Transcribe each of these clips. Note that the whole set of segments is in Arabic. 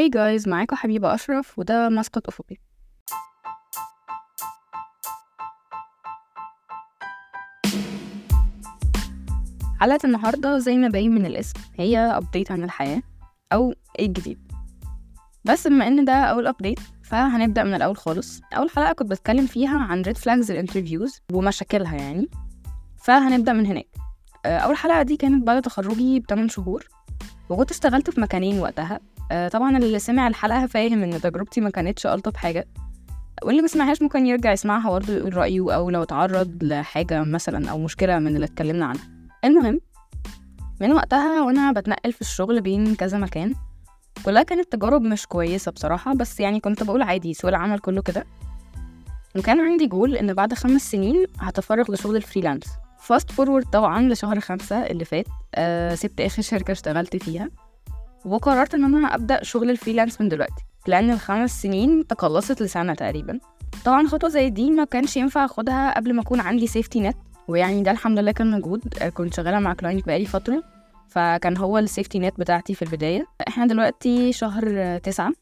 Hi guys معاكم حبيبة أشرف وده مسقط أفقي حلقة النهاردة زي ما باين من الاسم هي update عن الحياة أو إيه الجديد. بس بما إن ده أول update فهنبدأ من الأول خالص. أول حلقة كنت بتكلم فيها عن red flags ال interviews ومشاكلها يعني. فهنبدأ من هناك. آه، أول حلقة دي كانت بعد تخرجي بتمن شهور وكنت اشتغلت في مكانين وقتها. آه، طبعا اللي سمع الحلقة فاهم إن تجربتي ما كانتش ألطف حاجة. واللي ما سمعهاش ممكن يرجع يسمعها برضه يقول رأيه أو لو اتعرض لحاجة مثلا أو مشكلة من اللي اتكلمنا عنها. المهم من وقتها وأنا بتنقل في الشغل بين كذا مكان كلها كانت تجارب مش كويسة بصراحة بس يعني كنت بقول عادي سوق العمل كله كده. وكان عندي جول إن بعد خمس سنين هتفرغ لشغل الفريلانس fast forward طبعا لشهر خمسة اللي فات آه سبت آخر شركة اشتغلت فيها. وقررت إن أنا أبدأ شغل ال freelance من دلوقتي لأن الخمس سنين تقلصت لسنة تقريبا. طبعا خطوة زي دي ما كانش ينفع أخدها قبل ما أكون عندي safety net ويعني ده الحمد لله كان موجود. كنت شغالة مع client بقالي فترة فكان هو ال safety net بتاعتي في البداية. إحنا دلوقتي شهر تسعة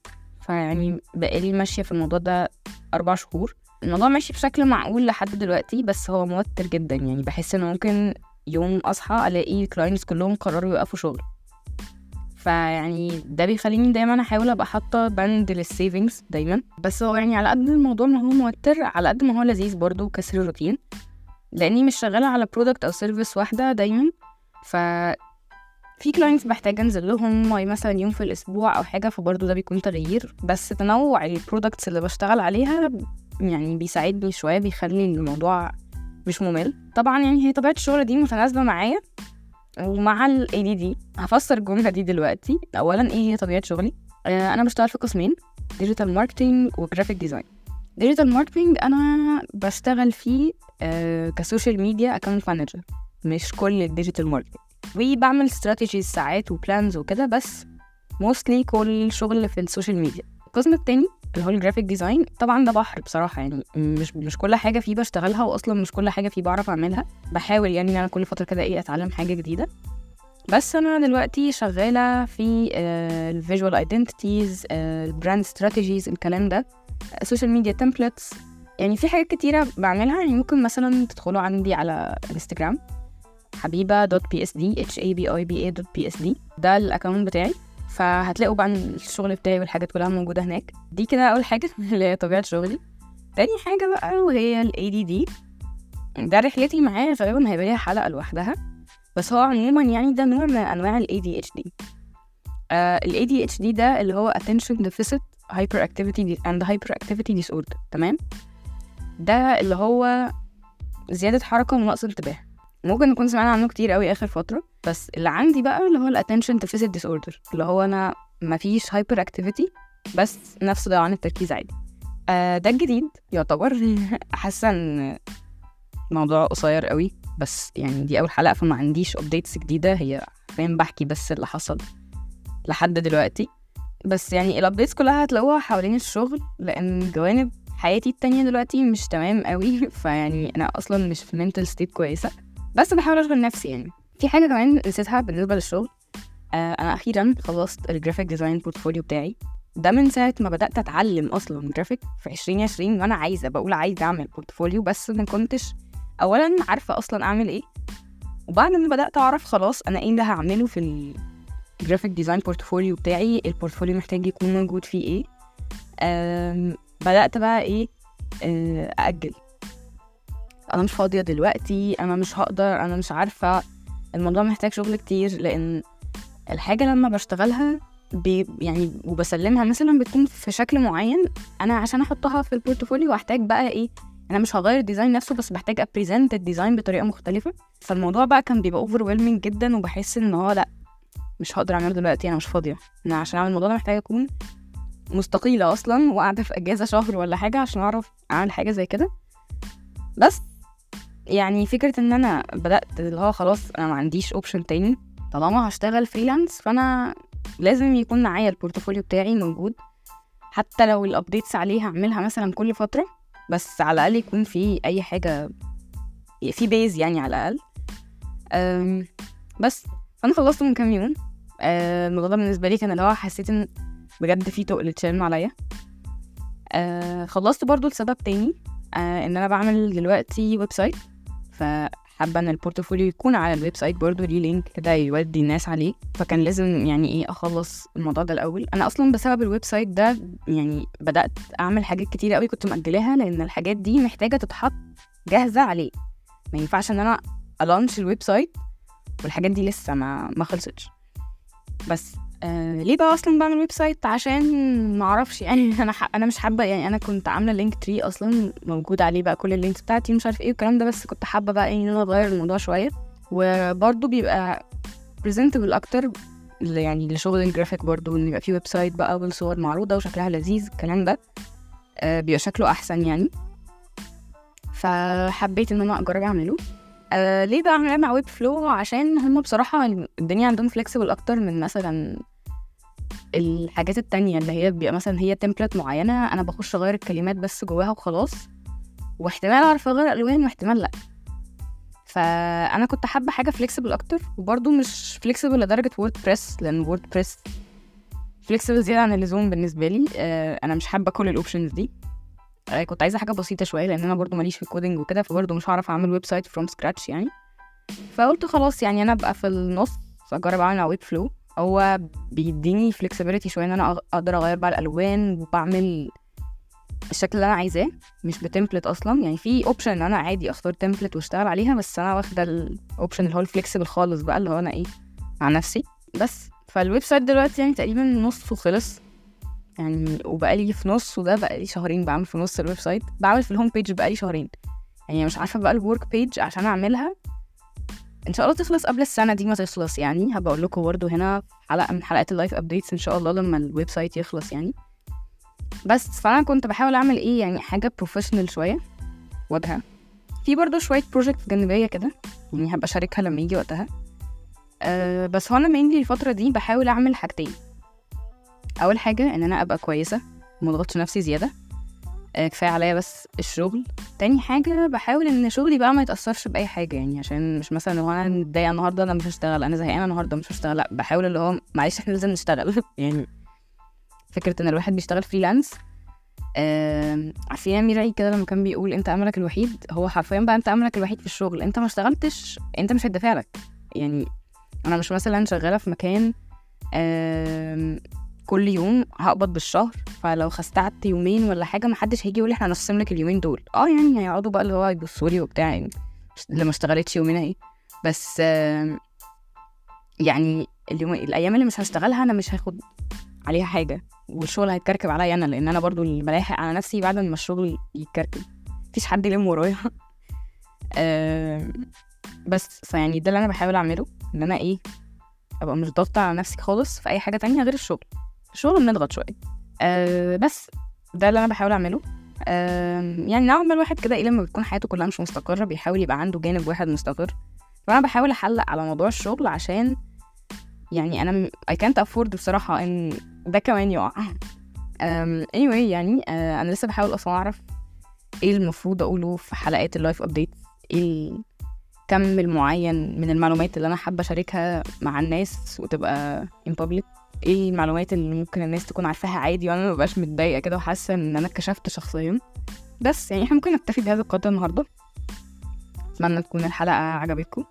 فيعني بقالي ماشية في الموضوع ده أربع شهور. الموضوع ماشي بشكل معقول لحد دلوقتي بس هو موتر جدا. يعني بحس إن ممكن يوم أصحى ألاقي clients كلهم قرروا يوقفوا شغل. فيعني ده بيخليني دايما أحاول أبقى حاطة بند لل savings دايما. بس هو يعني على قد الموضوع ما هو موتر على قد ما هو لذيذ برضه كسر الروتين. لأني مش شغالة على product أو service واحدة دايما. ف في clients بحتاج أنزل لهم مثلا يوم في الأسبوع أو حاجة فبرضه ده بيكون تغيير. بس تنوع ال products اللي بشتغل عليها يعني بيساعدني شوية بيخلي الموضوع مش ممل. طبعا يعني هي طبيعة الشغل دي متناسبة معايا. ومع ال ADD هفسر الجملة دي دلوقتي. أولا إيه هي طبيعة شغلي؟ آه، أنا بشتغل في قسمين digital marketing و graphic design digital marketing أنا بشتغل فيه آه، ك social media account manager مش كل ال digital marketing وبعمل strategies ساعات و plans وكده بس mostly كل شغل في ال social media. القسم التاني اللي هو ال graphic design طبعا ده بحر بصراحة يعني مش مش كل حاجة فيه بشتغلها واصلا مش كل حاجة فيه بعرف أعملها. بحاول يعني إن أنا كل فترة كده إيه أتعلم حاجة جديدة. بس أنا دلوقتي شغالة في ال visual identities ال brand strategies الكلام ده. ال social media templates يعني في حاجات كتيرة بعملها يعني ممكن مثلا تدخلوا عندي على انستجرام حبيبة dot PSD H A B I B A dot PSD ده ال account بتاعي. فهتلاقوا بقى الشغل بتاعي والحاجات كلها موجودة هناك. دي كده أول حاجة اللي هي طبيعة شغلي. تاني حاجة بقى وهي ال ADD ده رحلتي معاه غالبا هيبقى ليها حلقة لوحدها. بس هو عموما يعني ده نوع من أنواع ال ADHD آه ال ADHD ده اللي هو attention deficit hyperactivity and hyperactivity disorder تمام؟ ده اللي هو زيادة حركة ونقص انتباه. ممكن نكون سمعنا عنه كتير قوي آخر فترة بس اللي عندي بقى اللي هو ال attention deficit disorder اللي هو أنا مفيش hyperactivity بس نفس ضياعان التركيز عادي. آه ده الجديد. يعتبر حاسة إن الموضوع قصير قوي بس يعني دي أول حلقة فما عنديش updates جديدة. هي فاهم بحكي بس اللي حصل لحد دلوقتي. بس يعني ال updates كلها هتلاقوها حوالين الشغل لأن جوانب حياتي التانية دلوقتي مش تمام قوي. فيعني أنا أصلا مش في mental state كويسة. بس بحاول أشغل نفسي يعني. في حاجة كمان نسيتها بالنسبة للشغل آه أنا أخيرا خلصت ال graphic design portfolio بتاعي. ده من ساعة ما بدأت أتعلم أصلا جرافيك في 2020 وأنا عايزة بقول عايزة أعمل portfolio بس ما كنتش أولا عارفة أصلا أعمل إيه. وبعد ما بدأت أعرف خلاص أنا إيه اللي هعمله في ال graphic design portfolio بتاعي ال portfolio محتاج يكون موجود فيه إيه. بدأت بقى إيه آه، أأجل. أنا مش فاضية دلوقتي أنا مش هقدر أنا مش عارفة. الموضوع محتاج شغل كتير لأن الحاجة لما بشتغلها بي يعني وبسلمها مثلا بتكون في شكل معين أنا عشان أحطها في ال portfolio هحتاج بقى إيه أنا مش هغير ال design نفسه بس بحتاج أ present ال design بطريقة مختلفة. فالموضوع بقى كان بيبقى over جدا وبحس إن هو لأ مش هقدر أعمله دلوقتي أنا مش فاضية. أنا عشان أعمل الموضوع ده محتاجه أكون مستقيلة أصلا وقاعدة في أجازة شهر ولا حاجة عشان أعرف أعمل حاجة زي كده. بس يعني فكرة إن أنا بدأت اللي هو خلاص أنا ما عنديش option تاني طالما هشتغل freelance فأنا لازم يكون معايا ال portfolio بتاعي موجود. حتى لو ال updates عليه هعملها مثلا كل فترة بس على الأقل يكون في أي حاجة في base يعني على الأقل. بس فأنا خلصت من كام يوم. أه، الموضوع ده بالنسبة لي كان اللي هو حسيت إن بجد في تقل اتشال عليا. آه خلصت برضو لسبب تاني آه إن أنا بعمل دلوقتي website فحابة إن ال portfolio يكون على ال website برضو ليه link كده يودي الناس عليه. فكان لازم يعني إيه أخلص الموضوع ده الأول. أنا أصلا بسبب ال website ده يعني بدأت أعمل حاجات كتير قوي كنت مأجلاها لأن الحاجات دي محتاجة تتحط جاهزة عليه. ما ينفعش إن أنا أ launch ال website والحاجات دي لسه ما ما خلصتش. بس آه ليه بقى أصلا بعمل website عشان ما أعرفش. يعني أنا ح... أنا مش حابة يعني أنا كنت عاملة Linktree أصلا موجود عليه بقى كل ال links بتاعتي مش عارف إيه والكلام ده بس كنت حابة بقى إن أنا أغير الموضوع شوية. وبرده بيبقى presentable أكتر يعني لشغل الجرافيك برضو إن يبقى فيه website بقى والصور معروضة وشكلها لذيذ الكلام ده آه بيبقى شكله أحسن يعني. فحبيت إن أنا أجرب أعمله. آه ليه بقى اعمل مع Webflow عشان هم بصراحة الدنيا عندهم flexible أكتر من مثلا الحاجات التانية اللي هي بيبقى مثلا هي template معينة أنا بخش أغير الكلمات بس جواها وخلاص واحتمال أعرف أغير ألوان واحتمال لأ. فأنا كنت حابة حاجة flexible أكتر وبرضه مش flexible لدرجة WordPress لأن WordPress flexible زيادة عن اللزوم بالنسبة لي. آه أنا مش حابة كل ال options دي. آه كنت عايزة حاجة بسيطة شوية لأن أنا برضه ماليش في ال coding وكده فبرضه مش هعرف أعمل website from scratch يعني. فقلت خلاص يعني أنا أبقى في النص أجرب أعمل على Webflow هو بيديني flexibility شوية إن أنا أقدر أغير بقى الألوان وبعمل الشكل اللي أنا عايزاه مش ب template أصلا. يعني في option إن أنا عادي أختار template وأشتغل عليها بس أنا واخدة ال option اللي هو ال flexible خالص بقى اللي هو أنا إيه مع نفسي. بس فال website دلوقتي يعني تقريبا نصه خلص. يعني وبقالي في نص وده بقالي شهرين بعمل في نص ال website بعمل في ال home page بقالي شهرين. يعني مش عارفة بقى ال work page عشان أعملها إن شاء الله تخلص قبل السنة دي ما تخلص يعني. هبقى أقول لكم برضه هنا حلقة من حلقات ال life updates إن شاء الله لما ال website يخلص يعني. بس فأنا كنت بحاول أعمل إيه يعني حاجة professional شوية. واضحة في برضه شوية project جانبية كده يعني هبقى أشاركها لما يجي وقتها. أه بس هو أنا mainly الفترة دي بحاول أعمل حاجتين. أول حاجة إن أنا أبقى كويسة مضغطش نفسي زيادة. كفاية عليا بس الشغل. تاني حاجة بحاول إن شغلي بقى ما يتأثرش بأي حاجة يعني عشان مش مثلا لو أنا متضايقة النهاردة أنا مش هشتغل أنا زهقانة النهاردة مش هشتغل لأ بحاول اللي هو معلش إحنا لازم نشتغل. يعني فكرة إن الواحد بيشتغل freelance آم، عارفين يا ميراي كده لما كان بيقول أنت أملك الوحيد هو حرفيا بقى أنت أملك الوحيد في الشغل أنت ما اشتغلتش أنت مش هيدفع لك. يعني أنا مش مثلا شغالة في مكان كل يوم هقبض بالشهر فلو خستعت يومين ولا حاجة محدش هيجي يقول إحنا هنقسم لك اليومين دول. آه يعني هيقعدوا بقى اللي هو يبصوا لي وبتاع يعني. اللي ما اشتغلتش يومين اهي بس يعني اليوم الأيام اللي مش هشتغلها أنا مش هاخد عليها حاجة. والشغل هيتكركب عليا أنا لأن أنا برضو اللي بلاحق على نفسي بعد ما الشغل يتكركب. مفيش حد يلم ورايا. بس فيعني ده اللي أنا بحاول أعمله. إن أنا إيه أبقى مش ضاغطة على نفسي خالص في أي حاجة تانية غير الشغل. الشغل بنضغط شوية. أه بس ده اللي أنا بحاول أعمله. أه يعني نوعا ما الواحد كده إيه لما بتكون حياته كلها مش مستقرة بيحاول يبقى عنده جانب واحد مستقر. فأنا بحاول أحلق على موضوع الشغل عشان يعني أنا I can't afford بصراحة إن ده كمان يقع. أم، anyway يعني أه أنا لسه بحاول أصلا أعرف إيه المفروض أقوله في حلقات ال life update إيه الكم المعين من المعلومات اللي أنا حابة أشاركها مع الناس وتبقى in public إيه المعلومات اللي ممكن الناس تكون عارفاها عادي وأنا مبقاش متضايقة كده وحاسة إن أنا اتكشفت شخصيا؟ بس يعني إحنا ممكن نكتفي بهذا القدر النهارده. أتمنى تكون الحلقة عجبتكم.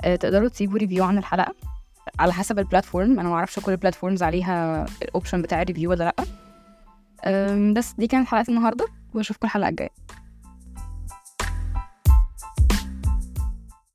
أه تقدروا تسيبوا review عن الحلقة على حسب ال platform أنا معرفش كل ال platforms عليها ال option بتاع ال review ولا لأ. بس دي كانت حلقة النهارده. وأشوفكم الحلقة الجاية.